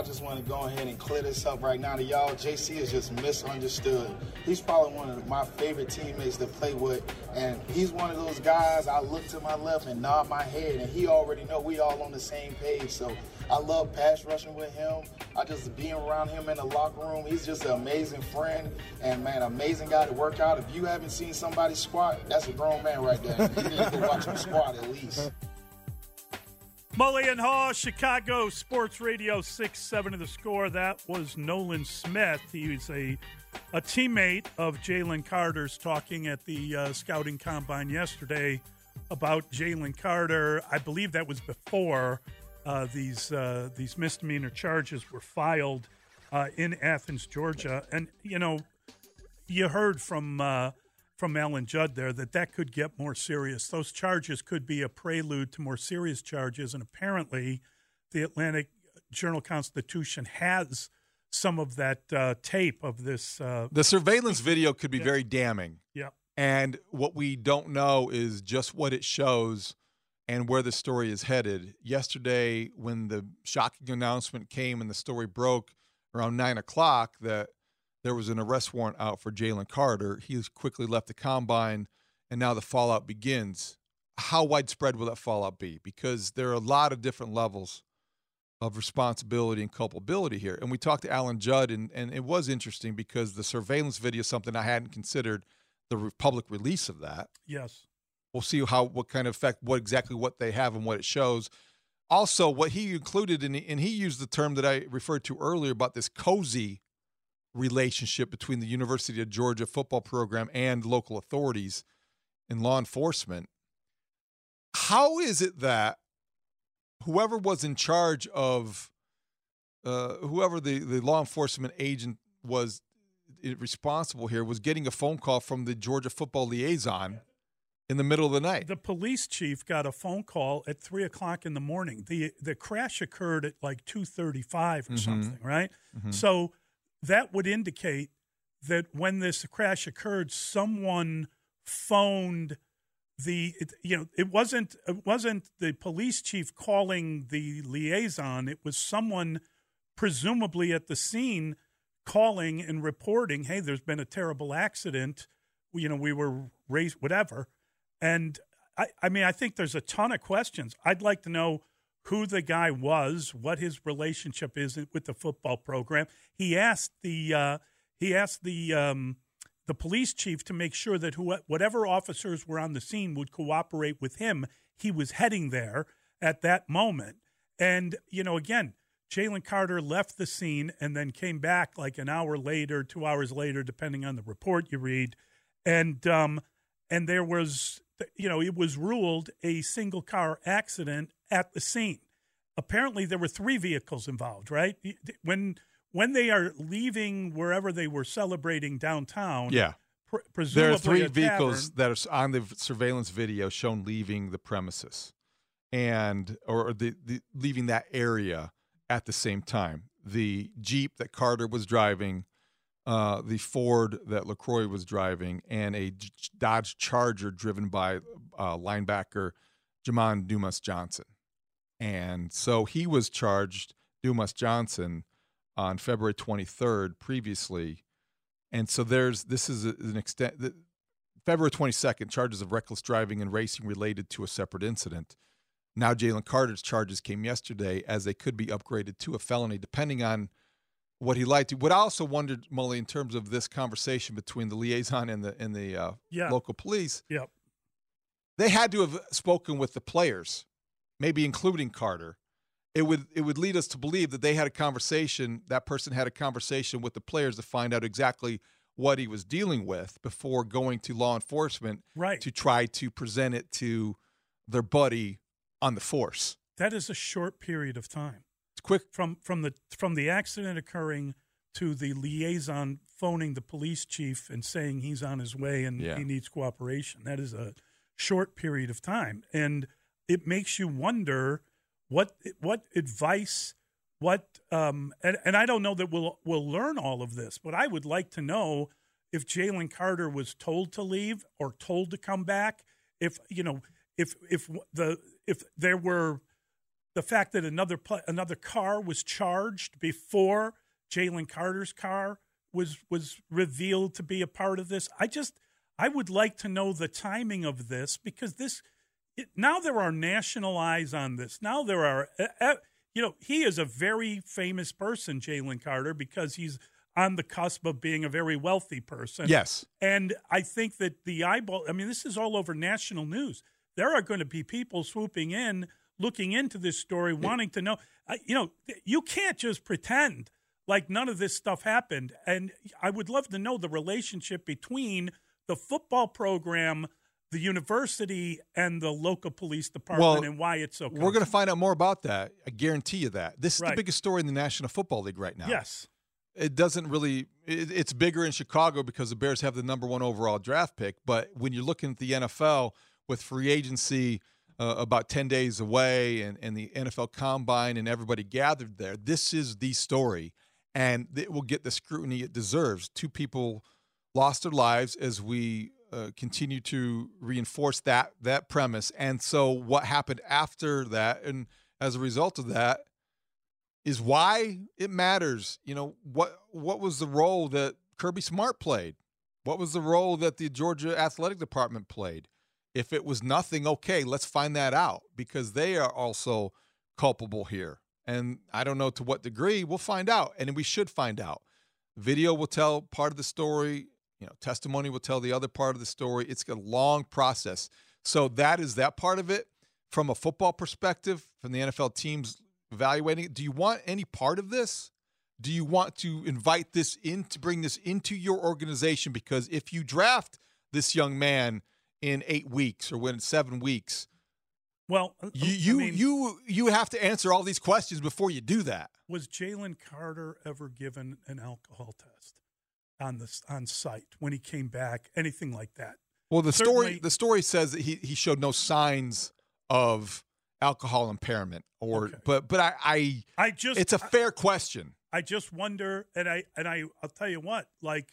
I just want to go ahead and clear this up right now to y'all. JC is just misunderstood. He's probably one of my favorite teammates to play with, and he's one of those guys. I look to my left and nod my head, and he already know we all on the same page. So I love pass rushing with him. I just being around him in the locker room. He's just an amazing friend, and man, amazing guy to work out. If you haven't seen somebody squat, that's a grown man right there. You need to watch him squat at least. Mully and Haugh, Chicago Sports Radio 6 7 of the score. That was Nolan Smith. He was a, a teammate of Jalen Carter's talking at the uh, scouting combine yesterday about Jalen Carter. I believe that was before uh, these, uh, these misdemeanor charges were filed uh, in Athens, Georgia. And, you know, you heard from uh, from Alan Judd there that that could get more serious. Those charges could be a prelude to more serious charges, and apparently, the Atlanta Journal Constitution has some of that uh, tape of this. Uh, the surveillance video could be yeah. very damning. Yeah. And what we don't know is just what it shows and where the story is headed. Yesterday, when the shocking announcement came and the story broke around nine o'clock that there was an arrest warrant out for Jalen Carter. He quickly left the combine, and now the fallout begins. How widespread will that fallout be? Because there are a lot of different levels of responsibility and culpability here. And we talked to Alan Judd, and, and it was interesting because the surveillance video is something I hadn't considered the public release of that. Yes. We'll see how what kind of effect, what exactly what they have and what it shows. Also, what he included, in, and he used the term that I referred to earlier about this cozy relationship between the University of Georgia football program and local authorities and law enforcement. How is it that whoever was in charge of uh, whoever the, the law enforcement agent was responsible here was getting a phone call from the Georgia football liaison in the middle of the night. The police chief got a phone call at three o'clock in the morning. the The crash occurred at like two thirty five or mm-hmm. something, right? Mm-hmm. So that would indicate that when this crash occurred, someone phoned the it, you know it wasn't it wasn't the police chief calling the liaison. It was someone presumably at the scene calling and reporting hey there's been a terrible accident. You know we were raised whatever. And I, I mean i think there's a ton of questions. I'd like to know who the guy was, what his relationship is with the football program. He asked the uh, he asked the um, the police chief to make sure that who, whatever officers were on the scene would cooperate with him. He was heading there at that moment, and you know, again, Jalen Carter left the scene and then came back like an hour later, two hours later, depending on the report you read, and um, and there was you know it was ruled a single car accident at the scene. Apparently, there were three vehicles involved. Right when when they are leaving wherever they were celebrating downtown. Yeah. Pr- presumably there are three vehicles that are on the surveillance video shown leaving the premises, and or the, the leaving that area at the same time. The Jeep that Carter was driving, uh, the Ford that LeCroy was driving, and a Dodge Charger driven by uh, linebacker Jamon Dumas Johnson. And so he was charged, Dumas Johnson, on February 23rd previously. And so there's this is an extent that February 22nd, charges of reckless driving and racing related to a separate incident. Now Jalen Carter's charges came yesterday as they could be upgraded to a felony depending on what he liked. What I also wondered, Mully, in terms of this conversation between the liaison and the and the uh, yeah. local police. Yep. They had to have spoken with the players maybe including Carter, it would it would lead us to believe that they had a conversation. That person had a conversation with the players to find out exactly what he was dealing with before going to law enforcement right. to try to present it to their buddy on the force. That is a short period of time. It's quick. From from the from the accident occurring to the liaison phoning the police chief and saying he's on his way and Yeah. he needs cooperation. That is a short period of time, and it makes you wonder what what advice, what um, and and I don't know that we'll we'll learn all of this, but I would like to know if Jalen Carter was told to leave or told to come back. If you know, if if the if there were the fact that another another car was charged before Jalen Carter's car was was revealed to be a part of this. I just I would like to know the timing of this because this now there are national eyes on this. Now there are you know he is a very famous person, Jalen Carter, because he's on the cusp of being a very wealthy person. Yes. And I think that the eyeball, I mean, this is all over national news. There are going to be people swooping in, looking into this story, wanting to know. You know, you can't just pretend like none of this stuff happened. And I would love to know the relationship between the football program, the university, and the local police department Well, and why it's so We're going to find out more about that. I guarantee you that. This is the biggest story in the National Football League right now. Yes. It doesn't really, it, it's bigger in Chicago because the Bears have the number one overall draft pick. But when you're looking at the NFL with free agency uh, about 10 days away and, and the NFL combine and everybody gathered there, this is the story. And it will get the scrutiny it deserves. Two people lost their lives as we uh, continue to reinforce that that premise. And so, what happened after that, and as a result of that, is why it matters. You know what what was the role that Kirby Smart played? What was the role that the Georgia athletic department played? If it was nothing, okay, let's find that out because they are also culpable here. And I don't know to what degree. We'll find out, and we should find out. Video will tell part of the story. You know, testimony will tell the other part of the story. It's a long process. So that is that part of it. From a football perspective, from the NFL teams evaluating it, do you want any part of this? Do you want to invite this in to bring this into your organization? Because if you draft this young man in eight weeks or when seven weeks, Well, uh, you I you mean, you you have to answer all these questions before you do that. was Jalen Carter ever given an alcohol test on the on site when he came back? Anything like that? Well, the story the story says that he he showed no signs of alcohol impairment or Okay. but but I, I I just it's a fair question. I just wonder, and I and I I'll tell you what, like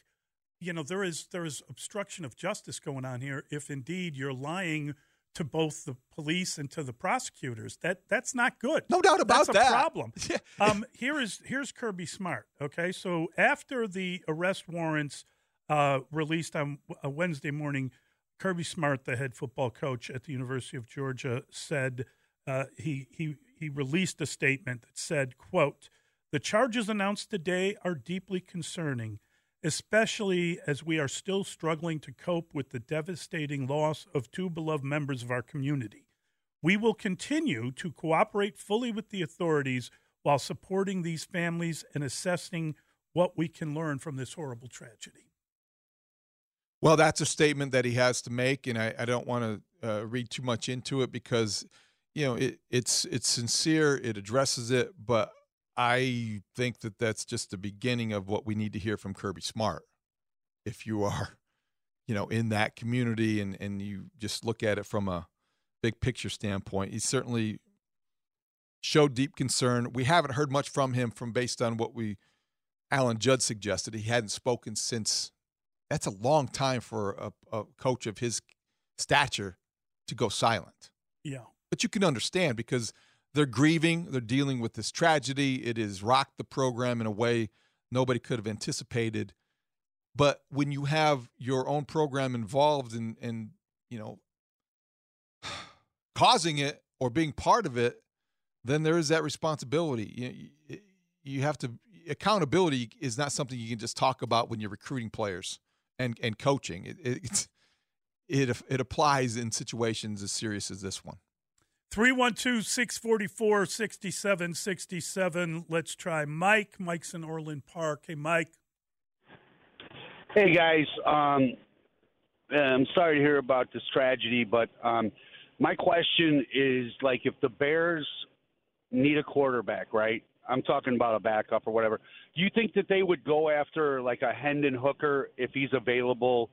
you know, there is there is obstruction of justice going on here. If indeed you're lying to both the police and to the prosecutors, that that's not good. No doubt about that's a that. problem. Um, here is here's Kirby Smart. Okay, so after the arrest warrants uh, released on a Wednesday morning, Kirby Smart, the head football coach at the University of Georgia, said uh, he he he released a statement that said, "quote The charges announced today are deeply concerning." Especially as we are still struggling to cope with the devastating loss of two beloved members of our community. We will continue to cooperate fully with the authorities while supporting these families and assessing what we can learn from this horrible tragedy. Well, that's a statement that he has to make, and I, I don't want to uh, read too much into it because, you know, it, it's it's sincere, it addresses it, but I think that that's just the beginning of what we need to hear from Kirby Smart. If you are, you know, in that community and and you just look at it from a big picture standpoint, he certainly showed deep concern. We haven't heard much from him from based on what we Alan Judd suggested. He hadn't spoken since that's a long time for a, a coach of his stature to go silent. Yeah. But you can understand because they're grieving, they're dealing with this tragedy. It has rocked the program in a way nobody could have anticipated. But when you have your own program involved in, in you know, causing it or being part of it, then there is that responsibility. You, you have to accountability is not something you can just talk about when you're recruiting players and and coaching. It it it, it applies in situations as serious as this one. 312 644 6767. Let's try Mike. Mike's in Orland Park. Hey, Mike. Hey guys, um, I'm sorry to hear about this tragedy, but um, my question is like if the Bears need a quarterback, right? I'm talking about a backup or whatever. Do you think that they would go after like a Hendon Hooker if he's available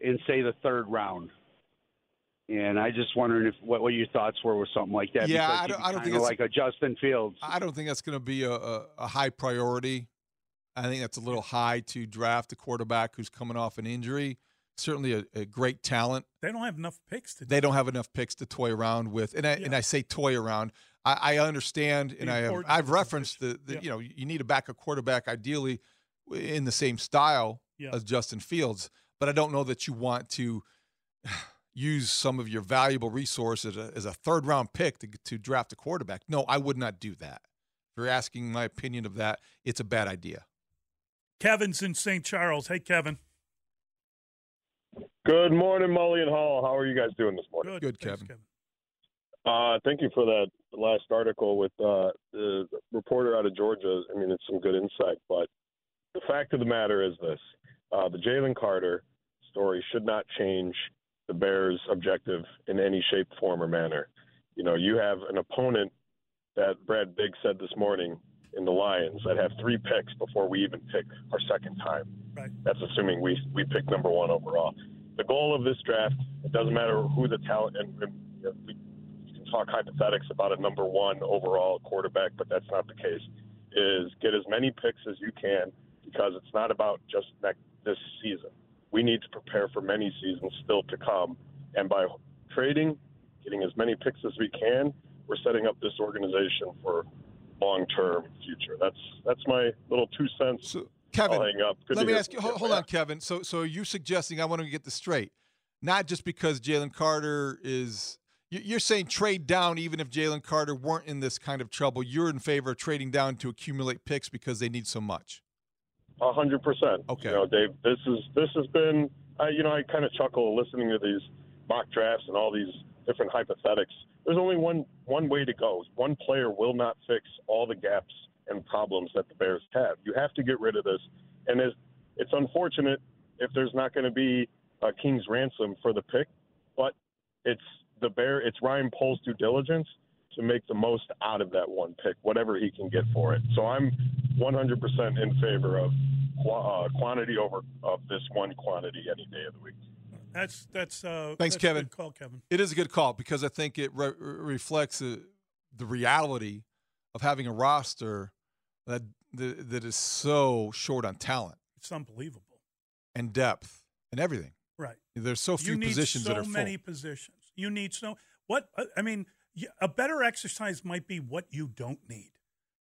in say the third round? And I just wondering if what, what your thoughts were with something like that. Yeah, I don't- be I don't think it's- like a Justin Fields. I don't think that's going to be a, a, a high priority. I think that's a little high to draft a quarterback who's coming off an injury. Certainly a, a great talent. They don't have enough picks to. They don't have enough picks to toy around with, and I, and I say toy around. I, I understand, and I have I've referenced the, the Yeah. you know you need to back a backup quarterback ideally in the same style Yeah. as Justin Fields, but I don't know that you want to use some of your valuable resources as a, as a third round pick to to draft a quarterback. No, I would not do that. If you're asking my opinion of that, it's a bad idea. Kevin's in St. Charles. Hey, Kevin. Good morning, Mully and Hall. How are you guys doing this morning? Good. Good, Thanks, Kevin. Uh, thank you for that last article with uh, the reporter out of Georgia. I mean, it's some good insight. But the fact of the matter is this: uh, the Jalen Carter story should not change the Bears' objective in any shape, form, or manner. You know, you have an opponent that Brad Biggs said this morning in the Lions that have three picks before we even pick our second time. Right. That's assuming we we pick number one overall. The goal of this draft, it doesn't matter who the talent, and, and you know, we can talk hypothetics about a number one overall quarterback, but that's not the case. Is get as many picks as you can because it's not about just next, this season. We need to prepare for many seasons still to come, and by trading, getting as many picks as we can, we're setting up this organization for long-term future. That's that's my little two cents. So, Kevin, hang up. Good let me ask you. Hold, hold on, Kevin. So, so are you suggesting? I want to get this straight. Not just because Jalen Carter is. You're saying trade down, even if Jalen Carter weren't in this kind of trouble. You're in favor of trading down to accumulate picks because they need so much. A hundred percent. Okay. You know, Dave, this is this has been. I, you know, I kind of chuckle listening to these mock drafts and all these different hypothetics. There's only one one way to go. One player will not fix all the gaps and problems that the Bears have. You have to get rid of this, and it's, it's unfortunate if there's not going to be a king's ransom for the pick, but it's the Bear. It's Ryan Poles' due diligence to make the most out of that one pick, whatever he can get for it. So I'm 100% in favor of uh, quantity over of this one quantity any day of the week. That's that's. Uh, Thanks, that's a Kevin. Good call, Kevin. It is a good call because I think it re- reflects uh, the reality of having a roster that, that that is so short on talent It's unbelievable. and depth and everything. Right. There's so few positions so that are full. many positions. You need so what? I mean, y- a better exercise might be what you don't need.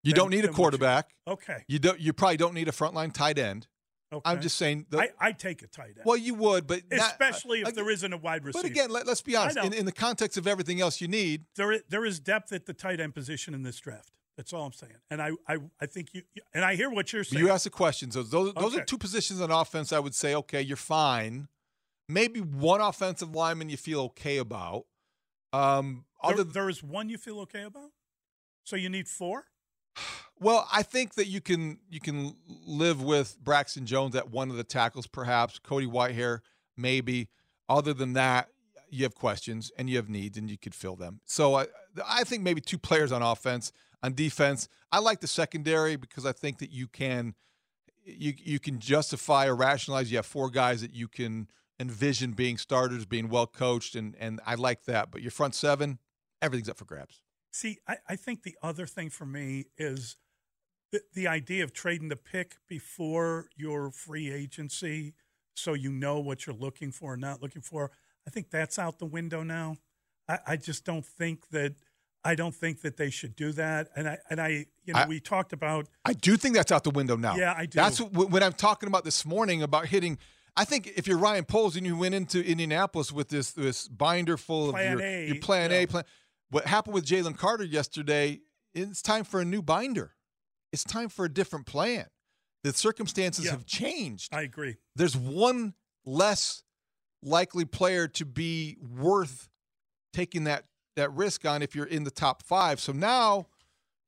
You than- don't need a what you- quarterback. Okay. You don't. You probably don't need a frontline tight end. Okay. I'm just saying. The, I I take a tight end. well, you would, but not- especially if uh, there isn't a wide receiver. But again, let, us be honest. In, in the context of everything else you need, there is, there is depth at the tight end position in this draft. That's all I'm saying. And I I, I think you and I hear what you're saying. you ask the questions. Those those, those are two positions on offense. I would say, okay, you're fine. Maybe one offensive lineman you feel okay about. Um, there, there is one you feel okay about. So you need four. Well, I think that you can you can live with Braxton Jones at one of the tackles, perhaps Cody Whitehair, maybe. Other than that, you have questions and you have needs, and you could fill them. So I I think maybe two players on offense. On defense, I like the secondary because I think that you can you you can justify or rationalize. You have four guys that you can envision being starters, being well coached, and and I like that. But your front seven, everything's up for grabs. See, I, I think the other thing for me is the, the idea of trading the pick before your free agency so you know what you're looking for and not looking for. I think that's out the window now. I, I just don't think that I don't think that they should do that. And I and I you know, I- we talked about I do think that's out the window now. Yeah, I do. That's what, what I'm talking about this morning about hitting. I think if you're Ryan Poles and you went into Indianapolis with this this binder full Plan of your, A, your plan yeah. A plan, what happened with Jalen Carter yesterday? It's time for a new binder. It's time for a different plan. The circumstances Yeah. have changed. I agree. There's one less likely player to be worth taking that that risk on if you're in the top five. So now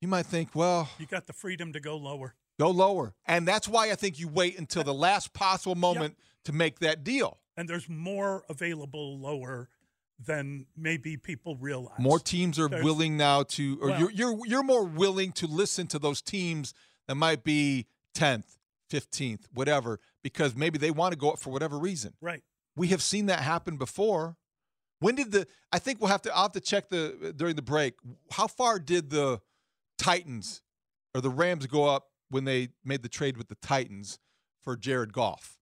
you might think, well, You got the freedom to go lower. Go lower. And that's why I think you wait until the last possible moment to make that deal. And there's more available lower than maybe people realize. More teams are There's- willing now to, or Well- you're you're you're more willing to listen to those teams that might be tenth, fifteenth, whatever, because maybe they want to go up for whatever reason. Right. We have seen that happen before. When did the? I think we'll have to. I'll have to check the during the break. How far did the Titans or the Rams go up when they made the trade with the Titans for Jared Goff?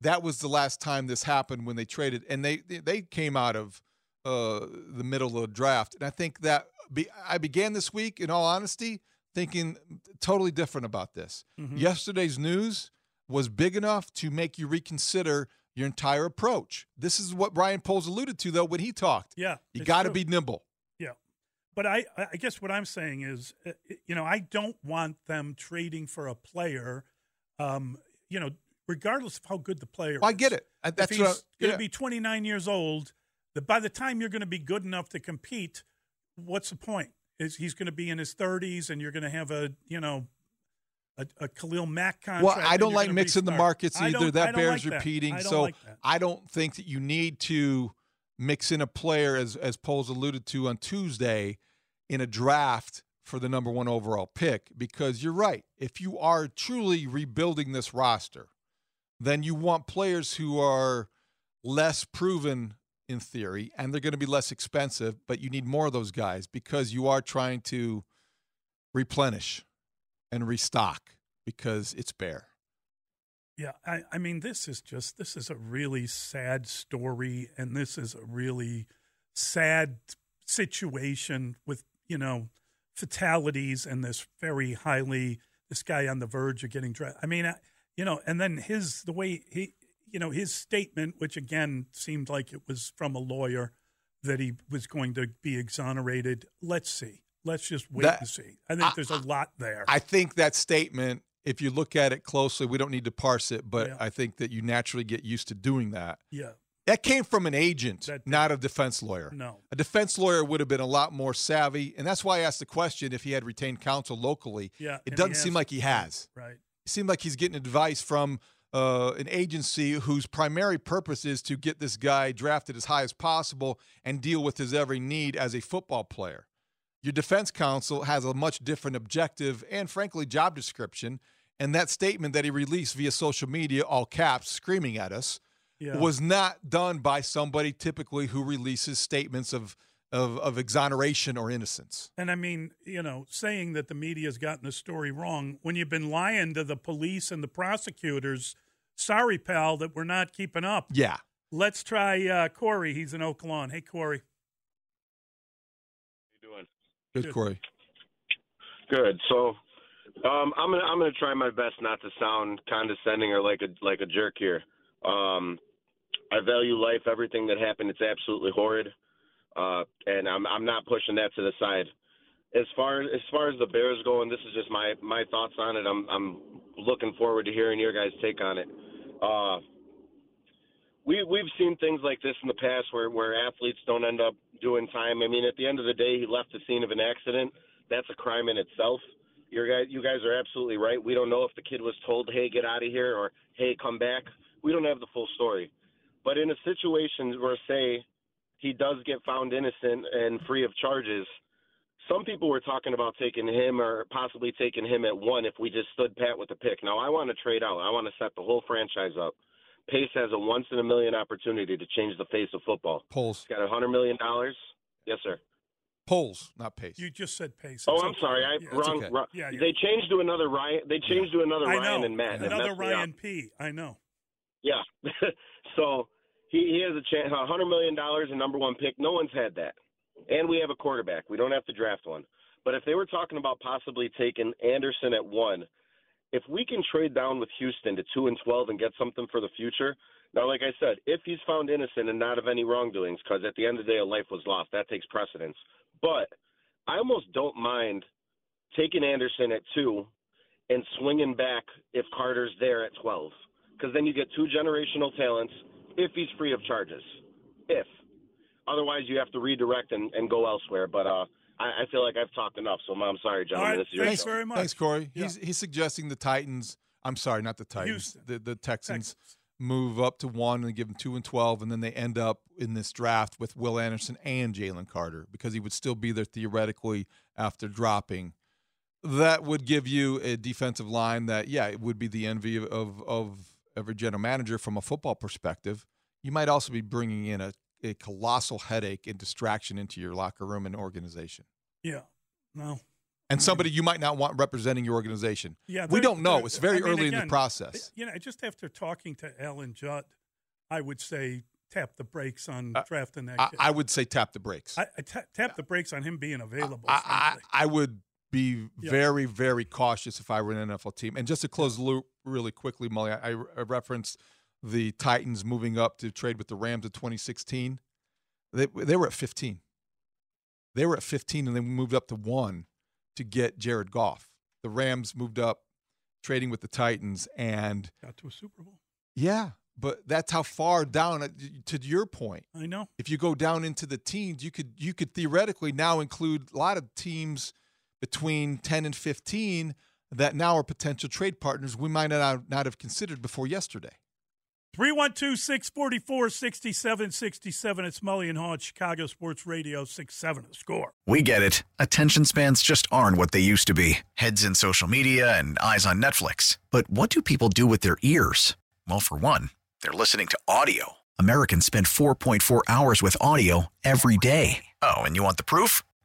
That was the last time this happened when they traded, and they they came out of uh, the middle of the draft. And I think that be, I began this week, in all honesty, thinking totally different about this. Mhm. Yesterday's news was big enough to make you reconsider your entire approach. This is what Brian Poles alluded to, though, when he talked. Yeah. You got to be nimble. Yeah. But I, I guess what I'm saying is, uh, you know, I don't want them trading for a player, um, you know, regardless of how good the player Well, I get it. That's if he's going to yeah. be 29 years old, that by the time you're going to be good enough to compete, what's the point? Is he's going to be in his 30s and you're going to have a, you know, a, a Khalil Mack contract? Well, I don't like mixing the markets either. That bears like that. repeating. I so like that. I don't think that you need to mix in a player, as as Poles alluded to on Tuesday, in a draft for the number one overall pick. Because you're right. If you are truly rebuilding this roster, then you want players who are less proven in theory, and they're going to be less expensive. But you need more of those guys because you are trying to replenish and restock because it's bare. Yeah, I, I mean, this is just this is a really sad story, and this is a really sad situation with you know fatalities and this very highly this guy on the verge of getting drafted. I mean, I, you know, and then his the way he you know his statement, which again seemed like it was from a lawyer that he was going to be exonerated. Let's see. Let's just wait That- and see. I think I- there's a lot there. I think that statement, if you look at it closely, we don't need to parse it, but Yeah. I think that you naturally get used to doing that. yeah, That came from an agent, not a defense lawyer. no, A defense lawyer would have been a lot more savvy, and that's why I asked the question if he had retained counsel locally. yeah. It doesn't seem like he has. Right. It seemed like he's getting advice from uh, an agency whose primary purpose is to get this guy drafted as high as possible and deal with his every need as a football player. Your defense counsel has a much different objective and, frankly, job description. And that statement that he released via social media, all caps, screaming at us, Yeah. was not done by somebody typically who releases statements of, of, of exoneration or innocence. And I mean, you know, saying that the media's gotten the story wrong when you've been lying to the police and the prosecutors. Sorry, pal, that we're not keeping up. Yeah. Let's try uh, Corey. He's in Oak Lawn. Hey, Corey. How you doing? Good, Good. Corey. Good. So, um, I'm gonna I'm gonna try my best not to sound condescending or like a like a jerk here. Um, I value life. Everything that happened, it's absolutely horrid, uh, and I'm I'm not pushing that to the side. As far as far as the Bears going, this is just my my thoughts on it. I'm I'm looking forward to hearing your guys' take on it. Uh, we we've seen things like this in the past where where athletes don't end up doing time. I mean, at the end of the day, he left the scene of an accident. That's a crime in itself. Your guys, you guys are absolutely right. We don't know if the kid was told, "Hey, get out of here," or "Hey, come back." We don't have the full story. But in a situation where, say, he does get found innocent and free of charges, some people were talking about taking him or possibly taking him at one if we just stood pat with the pick. Now, I want to trade out. I want to set the whole franchise up. Pace has a once in a million opportunity to change the face of football. Poles. He's got a hundred million dollars. Yes, sir. Poles, not pace. You just said pace. Oh, It's I'm okay. sorry. I Yeah, wrong. okay. wrong- Yeah, they changed to another Ryan. They changed to another Ryan and Matt. That Another messed me up. Ryan P. I know. Yeah. so he, he has a chance, a hundred million dollars and number one pick. No one's had that, and we have a quarterback. We don't have to draft one. But if they were talking about possibly taking Anderson at one, if we can trade down with Houston to two and twelve and get something for the future. Now, like I said, if he's found innocent and not of any wrongdoings, because at the end of the day, a life was lost, that takes precedence. But I almost don't mind taking Anderson at two and swinging back if Carter's there at 12. Because then you get two generational talents if he's free of charges. If. Otherwise, you have to redirect and, and go elsewhere. But uh, I, I feel like I've talked enough. So, I'm sorry, All gentlemen. right. this is your Thanks show. very much. Thanks, Corey. Yeah. He's he's suggesting the Titans. I'm sorry, not the Titans. The the Texans Texans. move up to one and give them two and 12, and then they end up in this draft with Will Anderson and Jalen Carter because he would still be there theoretically after dropping. That would give you a defensive line that, yeah, it would be the envy of, of, of every general manager from a football perspective. You might also be bringing in a, a colossal headache and distraction into your locker room and organization. Yeah. No, and somebody you might not want representing your organization. Yeah, we don't know. It's very I mean, early again, in the process. You know, just after talking to Alan Judd, I would say tap the brakes on Uh, drafting that I. I would say tap the brakes. I, I ta- tap the brakes on him being available. I, I. I would be Yeah. very, very cautious if I were an NFL team. And just to close the loop really quickly, Mully, I, I referenced the Titans moving up to trade with the Rams in 2016. They, they were at 15. They were at 15 and then moved up to one to get Jared Goff. The Rams moved up trading with the Titans. And Got to a Super Bowl. yeah, but that's how far down, uh, to your point, I know. if you go down into the teens, you could you could theoretically now include a lot of teams between 10 and 15 that now are potential trade partners we might not, not have considered before yesterday. 312 644 6767. It's Mully and Haugh Chicago Sports Radio 67 the score. We get it. Attention spans just aren't what they used to be heads in social media and eyes on Netflix. But what do people do with their ears? Well, for one, they're listening to audio. Americans spend 4.4 hours with audio every day. Oh, and you want the proof?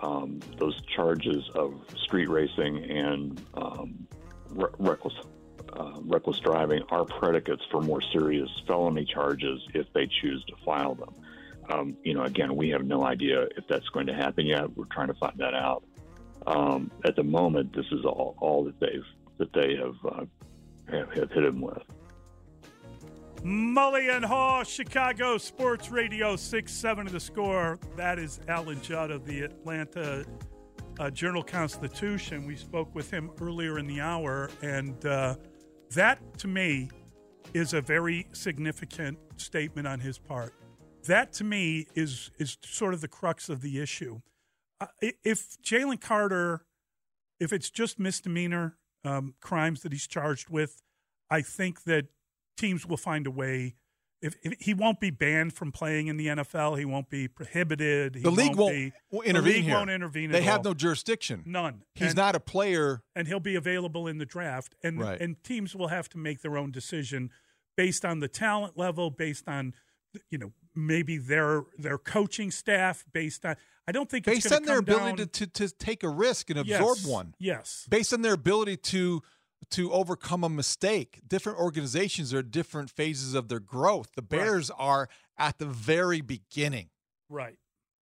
um, those charges of street racing and um, re- reckless uh, reckless driving are predicates for more serious felony charges if they choose to file them. Um, you know, again, we have no idea if that's going to happen yet. We're trying to find that out. Um, at the moment, this is all, all that they've that they have, uh, have have hit him with. Mully and Haugh, Chicago Sports Radio 6 7 of the score. That is Alan Judd of the Atlanta uh, Journal Constitution. We spoke with him earlier in the hour, and uh, that to me is a very significant statement on his part. That to me is is sort of the crux of the issue. Uh, if Jalen Carter, if it's just misdemeanor um, crimes that he's charged with, I think that teams will find a way. If, if he won't be banned from playing in the NFL, he won't be prohibited. He The league won't, be, won't the intervene league here. won't intervene. They have all. no jurisdiction. none. He's And- not a player. and he'll be available in the draft. And Right. and teams will have to make their own decision based on the talent level, based on you know maybe their their coaching staff, based on. I don't think it's Based on their ability down- to, to, to take a risk and absorb Yes, one. Yes. based on their ability to to overcome a mistake. Different organizations are at different phases of their growth. The Bears are at the very beginning. Right.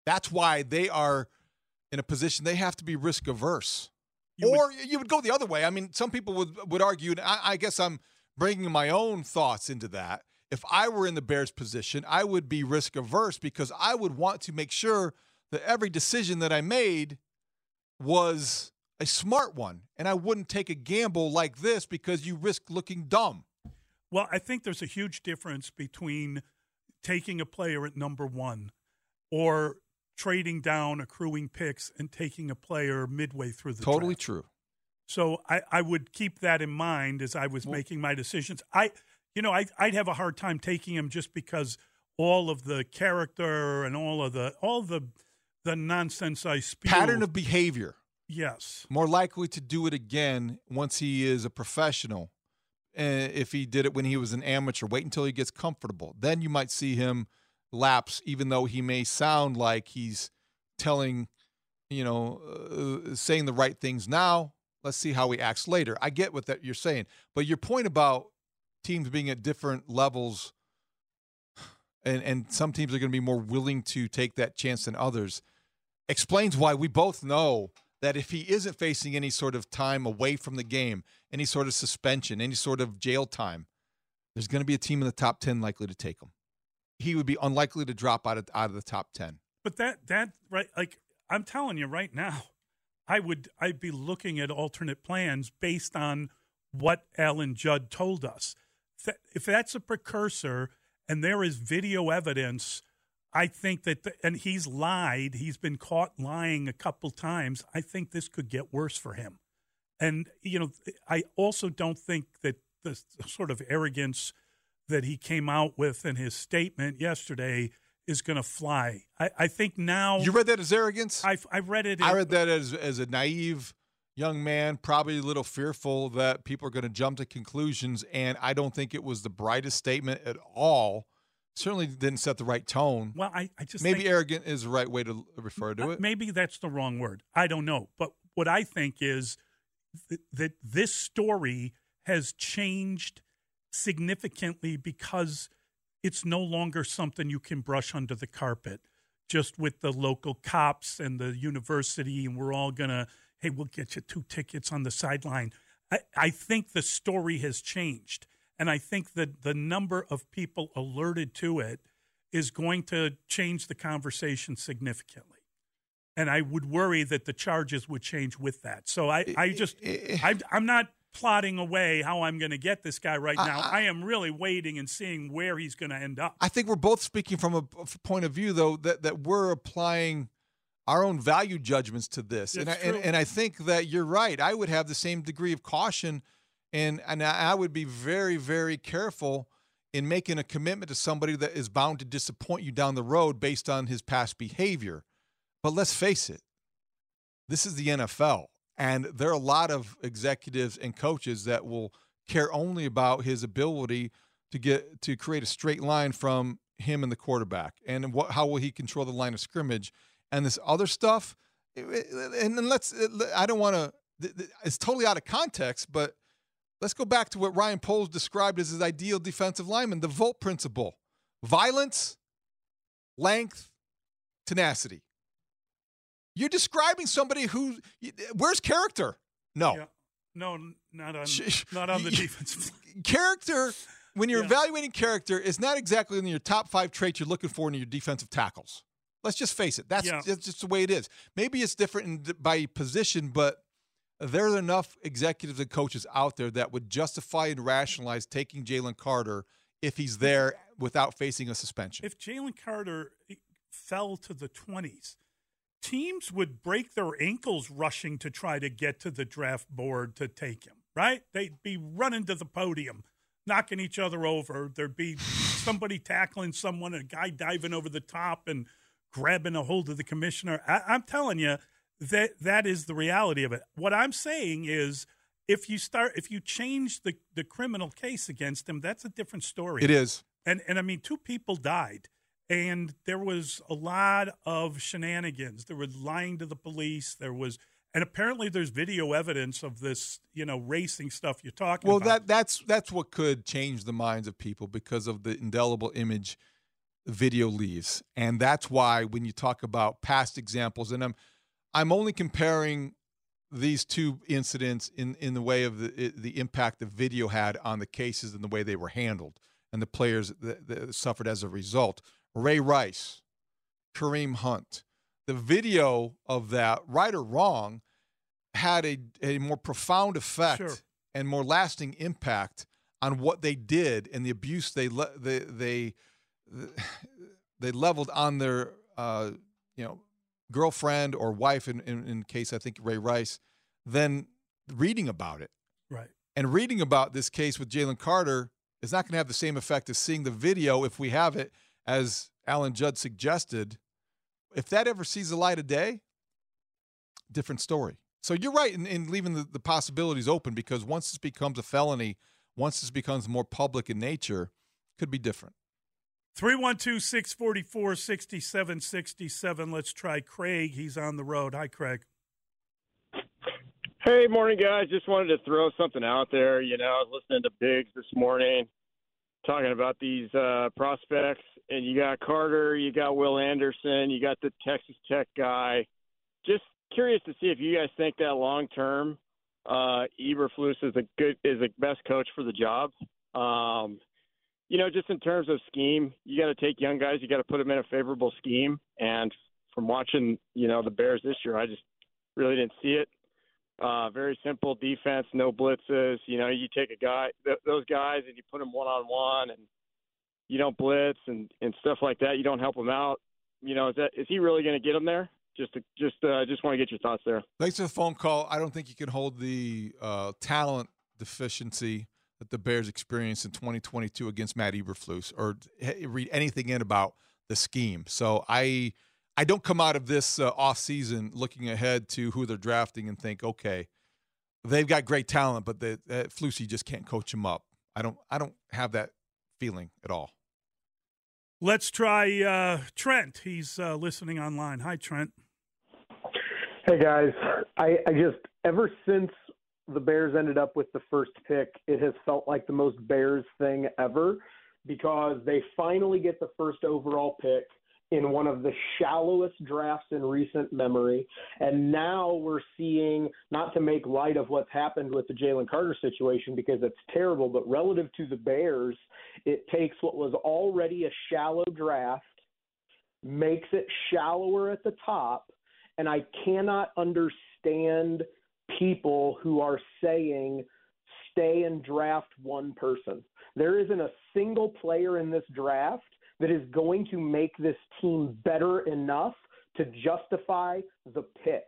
That's why they are in a position they have to be risk averse. You would- or you would go the other way. I mean, some people would would argue, and I, I guess I'm bringing my own thoughts into that. If I were in the Bears' position, I would be risk averse because I would want to make sure that every decision that I made was a smart one, and I wouldn't take a gamble like this because you risk looking dumb. Well, I think there's a huge difference between taking a player at number one or trading down, accruing picks, and taking a player midway through the Totally draft. true. So I, I would keep that in mind as I was making my decisions. I, you know, I, I'd have a hard time taking him just because all of the character and all of the all the the nonsense I spew. Pattern of behavior. Yes, more likely to do it again once he is a professional. Uh, if he did it when he was an amateur, wait until he gets comfortable. Then you might see him lapse, even though he may sound like he's telling, you know, uh, saying the right things now. Let's see how he acts later. I get what that you're saying, but your point about teams being at different levels, and and some teams are going to be more willing to take that chance than others, explains why we both know that if he isn't facing any sort of time away from the game, any sort of suspension, any sort of jail time, there's going to be a team in the top 10 likely to take him. He would be unlikely to drop out of, out of the top 10. But that that right, like I'm telling you right now, I would I'd be looking at alternate plans based on what Alan Judd told us. If that's a precursor and there is video evidence, I think that the, and he's lied. He's been caught lying a couple times. I think this could get worse for him. And you know, I also don't think that the sort of arrogance that he came out with in his statement yesterday is going to fly. I, I, think now you read that as arrogance. I I read it. I read that as as a naive young man, probably a little fearful that people are going to jump to conclusions. And I don't think it was the brightest statement at all. Certainly didn't set the right tone. Well, I, I just maybe arrogant is the right way to refer to uh, it. Maybe that's the wrong word. I don't know. But what I think is th- that this story has changed significantly because it's no longer something you can brush under the carpet just with the local cops and the university and we're all going to hey we'll get you two tickets on the sideline I, I think the story has changed and i think that the number of people alerted to it is going to change the conversation significantly and i would worry that the charges would change with that so i, I just I, i'm not plotting away how I'm going to get this guy right now. I, I, I, am really waiting and seeing where he's going to end up. I think we're both speaking from a point of view, though, that, that we're applying our own value judgments to this. and I, and, and, I think that you're right. I would have the same degree of caution, and, and I would be very, very careful in making a commitment to somebody that is bound to disappoint you down the road based on his past behavior. But let's face it, this is the NFL and there are a lot of executives and coaches that will care only about his ability to get to create a straight line from him and the quarterback, and what how will he control the line of scrimmage, and this other stuff. And then let's. I don't want to. It's totally out of context, but let's go back to what Ryan Poles described as his ideal defensive lineman: the Volt principle, violence, length, tenacity. You're describing somebody who where's character? No. Yeah. No, not on not on the defense. character when you're yeah. evaluating character is not exactly in your top 5 traits you're looking for in your defensive tackles. Let's just face it. That's, yeah. that's just the way it is. Maybe it's different in, by position, but there are enough executives and coaches out there that would justify and rationalize taking Jalen Carter if he's there without facing a suspension. If Jalen Carter eh, fell to the 20s, teams would break their ankles rushing to try to get to the draft board to take him, right? They'd be running to the podium, knocking each other over. There'd be somebody tackling someone, a guy diving over the top and grabbing a hold of the commissioner. I, am telling you that that is the reality of it. What I'm saying is if you start if you change the, the criminal case against him, that's a different story. It is. And and I mean two people died and there was a lot of shenanigans. There was lying to the police. There was, and apparently there's video evidence of this, you know, racing stuff you're talking well, about. Well, that that's that's what could change the minds of people because of the indelible image video leaves, and that's why when you talk about past examples, and I'm I'm only comparing these two incidents in in the way of the the impact the video had on the cases and the way they were handled and the players that, that suffered as a result. Ray Rice, Kareem Hunt. The video of that, right or wrong, had a, a more profound effect sure. and more lasting impact on what they did and the abuse they le- they they they leveled on their uh, you know girlfriend or wife in, in, in case I think Ray Rice than reading about it. Right. And reading about this case with Jalen Carter is not going to have the same effect as seeing the video if we have it as Alan Judd suggested, if that ever sees the light of day, different story. So you're right in, in leaving the, the possibilities open because once this becomes a felony, once this becomes more public in nature, could be different. 312 644 6767. Let's try Craig. He's on the road. Hi, Craig. Hey, morning, guys. Just wanted to throw something out there. You know, I was listening to Biggs this morning talking about these uh, prospects, and you got Carter, you got Will Anderson, you got the Texas Tech guy. Just curious to see if you guys think that long term, uh, Eberflus is a good is the best coach for the job. Um, you know, just in terms of scheme, you got to take young guys, you got to put them in a favorable scheme, and from watching, you know, the Bears this year, I just really didn't see it. Uh, very simple defense, no blitzes. You know, you take a guy, th- those guys, and you put them one on one, and you don't blitz and and stuff like that. You don't help them out. You know, is that is he really going to get them there? Just to, just uh, just want to get your thoughts there. Thanks for the phone call. I don't think you can hold the uh, talent deficiency that the Bears experienced in 2022 against Matt Eberflus or read anything in about the scheme. So I I don't come out of this uh, off season looking ahead to who they're drafting and think, okay, they've got great talent, but the uh, Flusy just can't coach them up. I don't I don't have that feeling at all. Let's try uh, Trent. He's uh, listening online. Hi, Trent. Hey guys, I, I just ever since the Bears ended up with the first pick, it has felt like the most Bears thing ever because they finally get the first overall pick in one of the shallowest drafts in recent memory. And now we're seeing, not to make light of what's happened with the Jalen Carter situation because it's terrible, but relative to the Bears, it takes what was already a shallow draft, makes it shallower at the top. And I cannot understand people who are saying, stay and draft one person. There isn't a single player in this draft that is going to make this team better enough to justify the pick.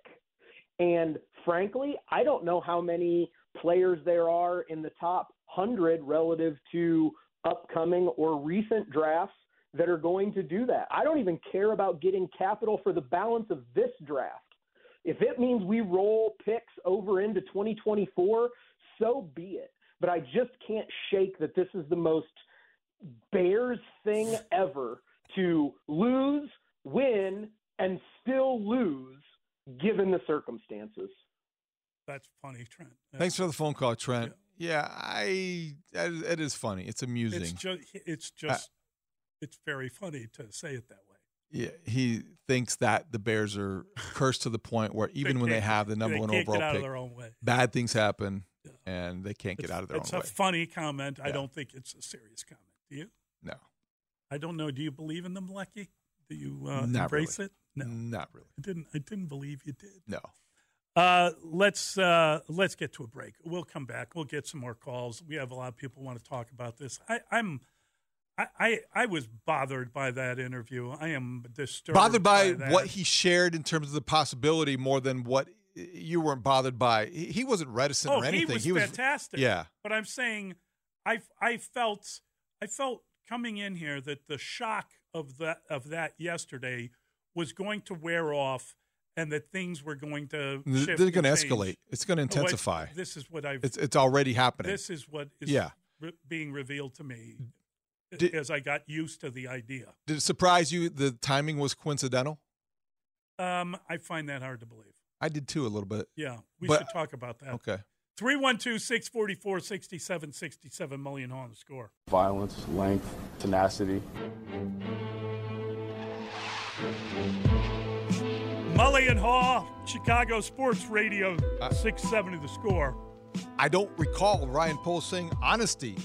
And frankly, I don't know how many players there are in the top 100 relative to upcoming or recent drafts that are going to do that. I don't even care about getting capital for the balance of this draft. If it means we roll picks over into 2024, so be it. But I just can't shake that this is the most Bears thing ever to lose, win, and still lose given the circumstances. That's funny, Trent. That's Thanks for the phone call, Trent. Yeah, I it is funny. It's amusing. It's just it's just uh, it's very funny to say it that way. Yeah, he thinks that the Bears are cursed to the point where even when they have the number they one overall pick, their own way. bad things happen, and they can't get out of their own way. it's a funny comment. I don't think it's a serious comment. Do you? No, I don't know. Do you believe in them, Lecky? Do you uh, Not embrace really. it? No, not really. I didn't. I didn't believe you did. No. Uh, let's uh, let's get to a break. We'll come back. We'll get some more calls. We have a lot of people want to talk about this. I, I'm. I, I, I was bothered by that interview. I am disturbed. bothered by, that. what he shared in terms of the possibility more than what you weren't bothered by. He, he wasn't reticent oh, or anything. he was fantastic. Yeah. but I'm saying, I I felt I felt coming in here that the shock of that of that yesterday was going to wear off, and that things were going to. Shift They're going to escalate. It's going to intensify. this is what I've. It's it's already happening. This is what is Yeah. re- being revealed to me Did- as I got used to the idea. Did it surprise you the timing was coincidental? Um, I find that hard to believe. I did too a little bit. Yeah, we But- should talk about that. Okay. 312 644 6767 million on the score. Violence, length, tenacity. Mully and Haugh, Chicago Sports Radio, Uh, 670 the score. I don't recall Ryan Poles saying honesty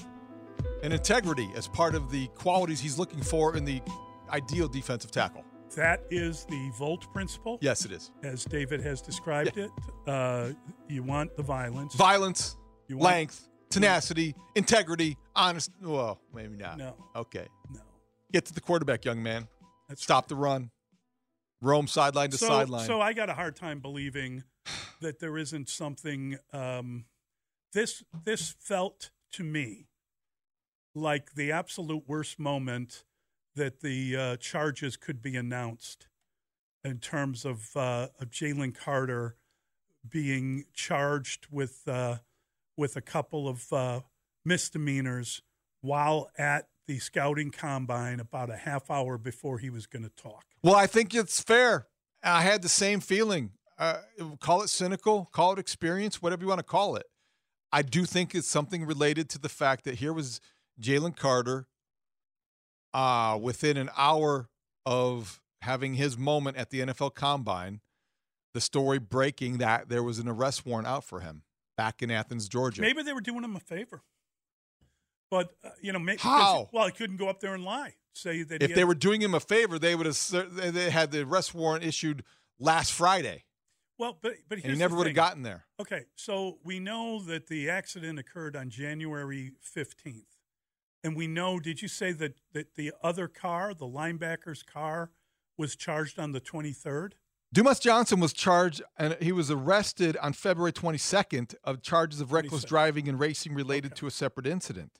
and integrity as part of the qualities he's looking for in the ideal defensive tackle. That is the Volt principle. Yes, it is. As David has described it. Uh, you want the violence. Violence, You want- length, tenacity, integrity, honest. Well, maybe not. No. Okay. No. Get to the quarterback, young man. That's Stop the run. Roam sideline to so, sideline. So I got a hard time believing that there isn't something. Um, this this felt to me like the absolute worst moment that the uh, charges could be announced in terms of, uh, of Jalen Carter being charged with uh, with a couple of uh, misdemeanors while at the scouting combine about a half hour before he was going to talk. Well, I think it's fair. I had the same feeling. Uh, call it cynical, call it experience, whatever you want to call it. I do think it's something related to the fact that here was Jalen Carter uh, within an hour of having his moment at the NFL Combine, the story breaking that there was an arrest warrant out for him back in Athens, Georgia. Maybe they were doing him a favor. But, uh, you know, maybe, How? well, he couldn't go up there and lie. say that If he they were doing him a favor, they would have they had the arrest warrant issued last Friday, well, but but and he never would have gotten there. Okay, so we know that the accident occurred on January 15th. And we know, did you say that, that the other car, the linebacker's car, was charged on the 23rd? Dumas Johnson was charged and he was arrested on February 22nd of charges of reckless 22nd. driving and racing related to a separate incident.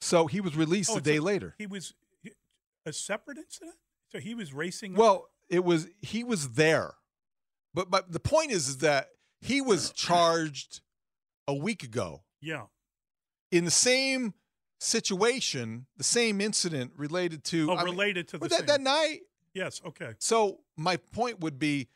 So he was released Oh, a day later. He was a separate incident? So he was racing? Well, it was he was there. But but the point is is that he was charged a week ago Yeah. in the same situation, the same incident related to Oh, I mean, related to the that, same- that night. Yes, okay. So my point would be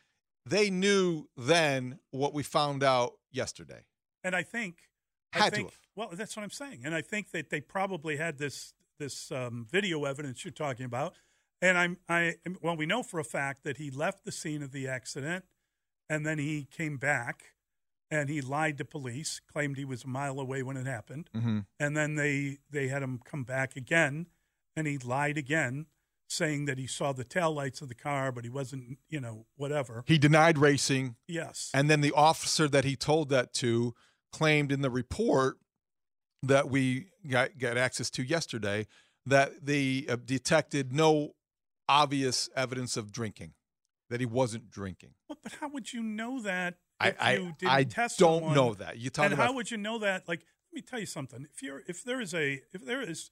they knew then what we found out yesterday. And I think I Had to think, have. Well, that's what I'm saying, and I think that they probably had this this um, video evidence you're talking about. And I'm I well, we know for a fact that he left the scene of the accident, and then he came back, and he lied to police, claimed he was a mile away when it happened, Mhm. and then they they had him come back again, and he lied again, saying that he saw the taillights of the car, but he wasn't, you know, whatever. He denied racing. Yes. And then the officer that he told that to claimed in the report that we got, got access to yesterday that they uh, detected no obvious evidence of drinking, that he wasn't drinking. Well, but how would you know that I- I- you I test don't someone? know that. You're talking and how about- would you know that? Like, let me tell you something. If you're, if there is a, if there is,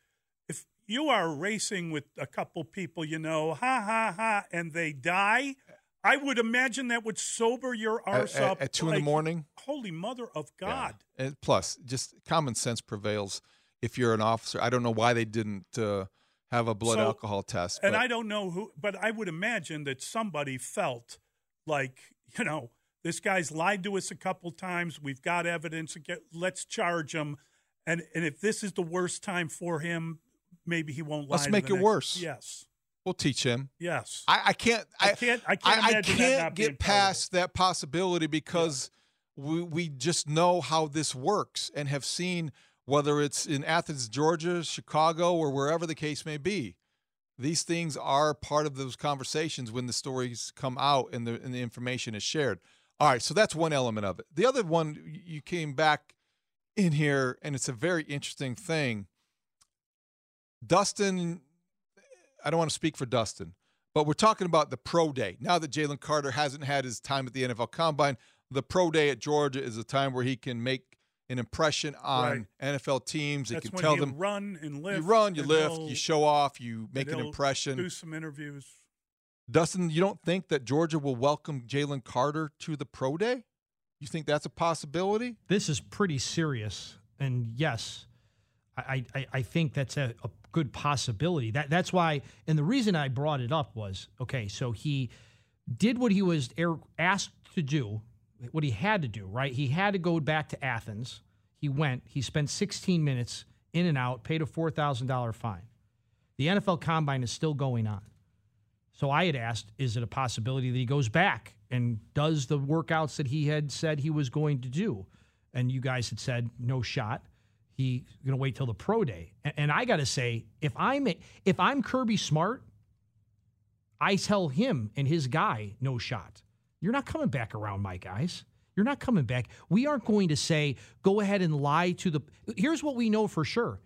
if you are racing with a couple people, you know, ha ha ha, and they die, I would imagine that would sober your arse at- up at two in the morning? Holy mother of God! And plus, just common sense prevails if you're an officer. I don't know why they didn't uh, have a blood So- alcohol test. And but- I don't know who, but I would imagine that somebody felt like, you know, this guy's lied to us a couple times. We've got evidence. Let's charge him. And and if this is the worst time for him, maybe he won't lie. Let's make it next- worse. Yes. We'll teach him. Yes. I, I can't. I, I can't- I can't imagine that can't get past that possibility because we we just know how this works and have seen whether it's in Athens, Georgia, Chicago, or wherever the case may be. These things are part of those conversations when the stories come out and the and the information is shared. All right, so that's one element of it. The other one you came back in here, and it's a very interesting thing. Dustin I don't want to speak for Dustin, but we're talking about the pro day. Now that Jalen Carter hasn't had his time at the NFL Combine, the pro day at Georgia is a time where he can make an impression on NFL teams. He That's can when tell them run and lift. you run, you lift, you show off, you make an impression. Do some interviews. Dustin, you don't think that Georgia will welcome Jalen Carter to the pro day? You think that's a possibility? This is pretty serious, and yes, I I, I think that's a, a good possibility. That that's why, and the reason I brought it up was okay. So he did what he was asked to do, what he had to do. Right, he had to go back to Athens. He went. He spent 16 minutes in and out, paid a four thousand dollar fine. The NFL Combine is still going on. So I had asked, is it a possibility that he goes back and does the workouts that he had said he was going to do? And you guys had said no shot. He's going to wait till the pro day. A- And I got to say, if I'm if I'm Kirby Smart, I tell him and his guy no shot. You're not coming back around, my guys. You're not coming back. We aren't going to say go ahead and lie to the. Here's what we know for sure.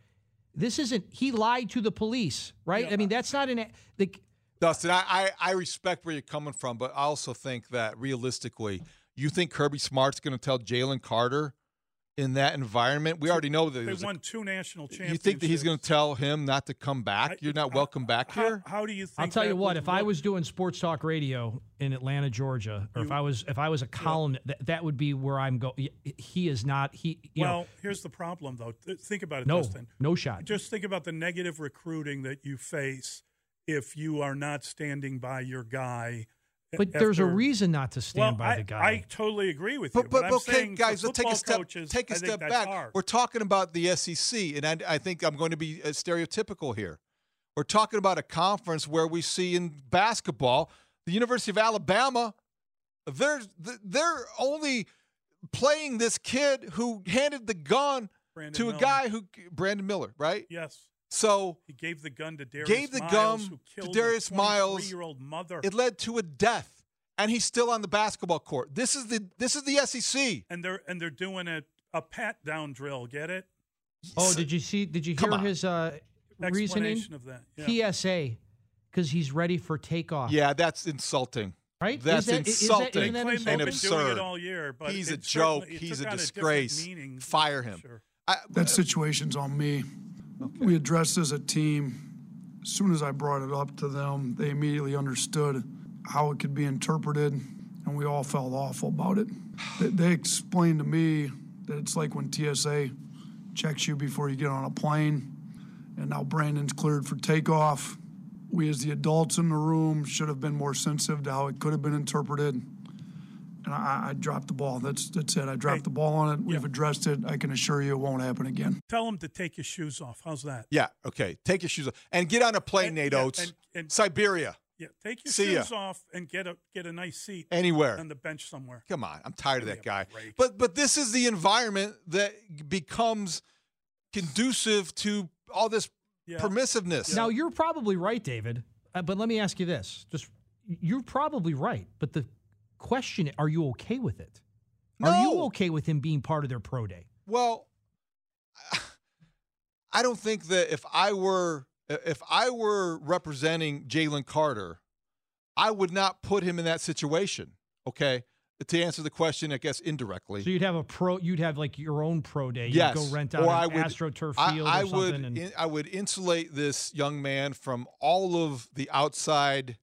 This isn't. He lied to the police, right? I mean, that's not an. The, Dustin, I, I, I respect where you're coming from, but I also think that realistically, you think Kirby Smart's going to tell Jalen Carter in that environment? We already know that. They there's a- won two national championships. you think that he's going to tell him not to come back? You're not welcome back how, here. How do you think? I'll tell you what. would If I was doing sports talk radio in Atlanta, Georgia, or if I was if I was a column, that, that would be where I'm going. He is not. He. You well, know, here's the problem, though. Think about it, no, Dustin. no shot. Just think about the negative recruiting that you face if you are not standing by your guy. But there's a reason not to stand well, by I, the guy. I totally agree with you. But, but I'm okay, saying guys, let's take a step coaches, take a I think step back. hard. We're talking about the SEC, and I, I think I'm going to be uh, stereotypical here. We're talking about a conference where we see in basketball the University of Alabama. They're they're only playing this kid who handed the gun Brandon to a Miller. guy who Brandon Miller, right? Yes. So he gave the gun to Darius gave the Miles, gun who to Darius Miles. year old mother. It led to a death, and he's still on the basketball court. This is the this is the SEC. and they're and they're doing a, a pat down drill. Get it? Oh, did you see? Did you Come hear on. his uh, reasoning? Explanation of that. Yeah. PSA, because he's ready for takeoff. Yeah, that's insulting. Right? That's Is that- insulting isn't that They and they've doing absurd. it all year, but he's a joke. He's a on different disgrace. meaning. Fire him. I, That situation's on me. We addressed as a team. As soon as I brought it up to them, they immediately understood how it could be interpreted, and we all felt awful about it. They, they explained to me that it's like when TSA checks you before you get on a plane, and now Brandon's cleared for takeoff. We, as the adults in the room, should have been more sensitive to how it could have been interpreted. And I, I dropped the ball. That's that's it. I dropped the ball on it. We've addressed it. I can assure you it won't happen again. Tell him to take his shoes off. How's that? yeah, okay. Take your shoes off and get on a plane, And- Nate yeah, Oats. and- and- Siberia. Yeah, take your See ya. shoes off and get a get a nice seat Anywhere. on the bench somewhere. Come on, I'm tired of that guy. break. But but this is the environment that becomes conducive to all this permissiveness. Now you're probably right, David. Uh, but let me ask you this: just you're probably right. But the question: it. Are you okay with it? Are you okay with him being part of their pro day? Well, I don't think that if I were if I were representing Jalen Carter, I would not put him in that situation. Okay, to answer the question, I guess indirectly. So you'd have a pro. You'd have like your own pro day. You'd yes, go rent out or an I would, AstroTurf I- field I, or something. would and in- I would insulate this young man from all of the outside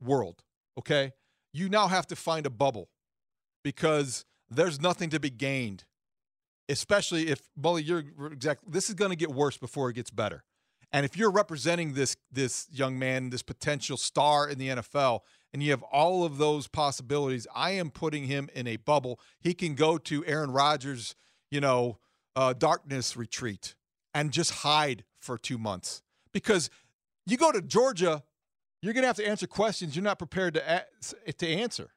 world. Okay, you now have to find a bubble because there's nothing to be gained. Especially if Bully, you're exactly. This is going to get worse before it gets better. And if you're representing this this young man, this potential star in the NFL, and you have all of those possibilities, I am putting him in a bubble. He can go to Aaron Rodgers, you know, uh, darkness retreat and just hide for two months because you go to Georgia, you're going to have to answer questions you're not prepared to a- to answer.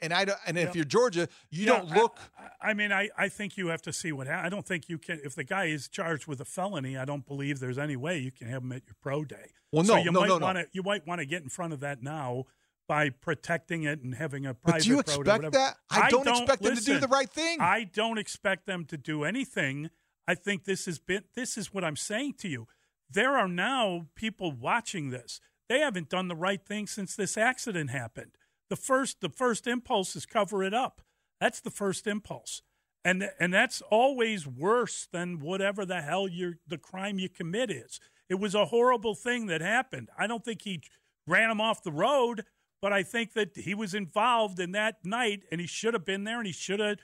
And I don't, and if Yeah. you're Georgia, you Yeah, don't look. I, I mean, I, I think you have to see what. Ha- I don't think you can. If the guy is charged with a felony, I don't believe there's any way you can have him at your pro day. Well, so no, you no, might no, no. want to. You might want to get in front of that now by protecting it and having a private. But do you pro day, expect whatever. that? I don't expect them to do the right thing. I don't expect them to do anything. I think this has been. This is what I'm saying to you. There are now people watching this. They haven't done the right thing since this accident happened. The first, the first impulse is cover it up. That's the first impulse, and and that's always worse than whatever the hell the crime you commit is. It was a horrible thing that happened. I don't think he ran him off the road, but I think that he was involved in that night, and he should have been there, and he should have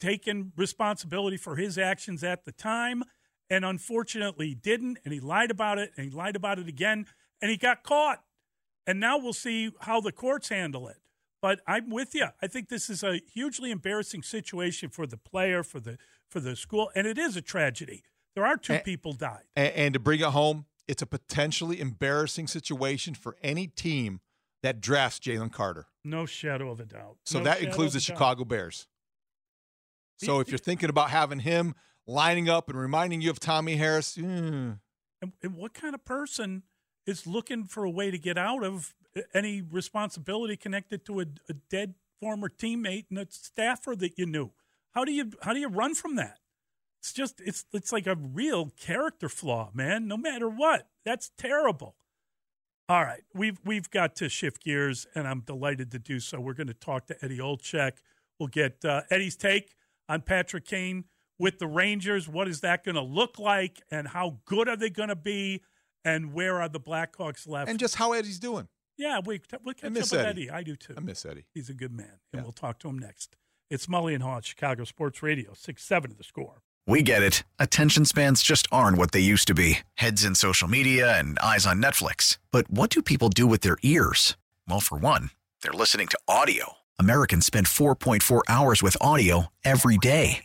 taken responsibility for his actions at the time. And unfortunately, he didn't, and he lied about it, and he lied about it again, and he got caught. And now we'll see how the courts handle it. But I'm with you. I think this is a hugely embarrassing situation for the player, for the for the school, and it is a tragedy. There are two And- people died. And, and to bring it home, it's a potentially embarrassing situation for any team that drafts Jalen Carter. No shadow of a doubt. So No that includes the a doubt. Chicago Bears. So if you're thinking about having him lining up and reminding you of Tommie Harris, And, and what kind of person is looking for a way to get out of any responsibility connected to a, a dead former teammate and a staffer that you knew? How do you how do you run from that? It's just it's it's like a real character flaw, man. No matter what, that's terrible. All right, we've we've got to shift gears, and I'm delighted to do so. We're going to talk to Eddie Olczyk. We'll get uh, Eddie's take on Patrick Kane with the Rangers. What is that going to look like, and how good are they going to be, and where are the Blackhawks left? and just how Eddie's doing. yeah, we we'll catch up miss with Eddie. Eddie. I do too. I miss Eddie. He's a good man, and we'll talk to him next. It's Mully and Haugh, Chicago Sports Radio, six seven to the score. We get it. Attention spans just aren't what they used to be heads in social media and eyes on Netflix. But what do people do with their ears? Well, for one, they're listening to audio. Americans spend 4.4 hours with audio every day.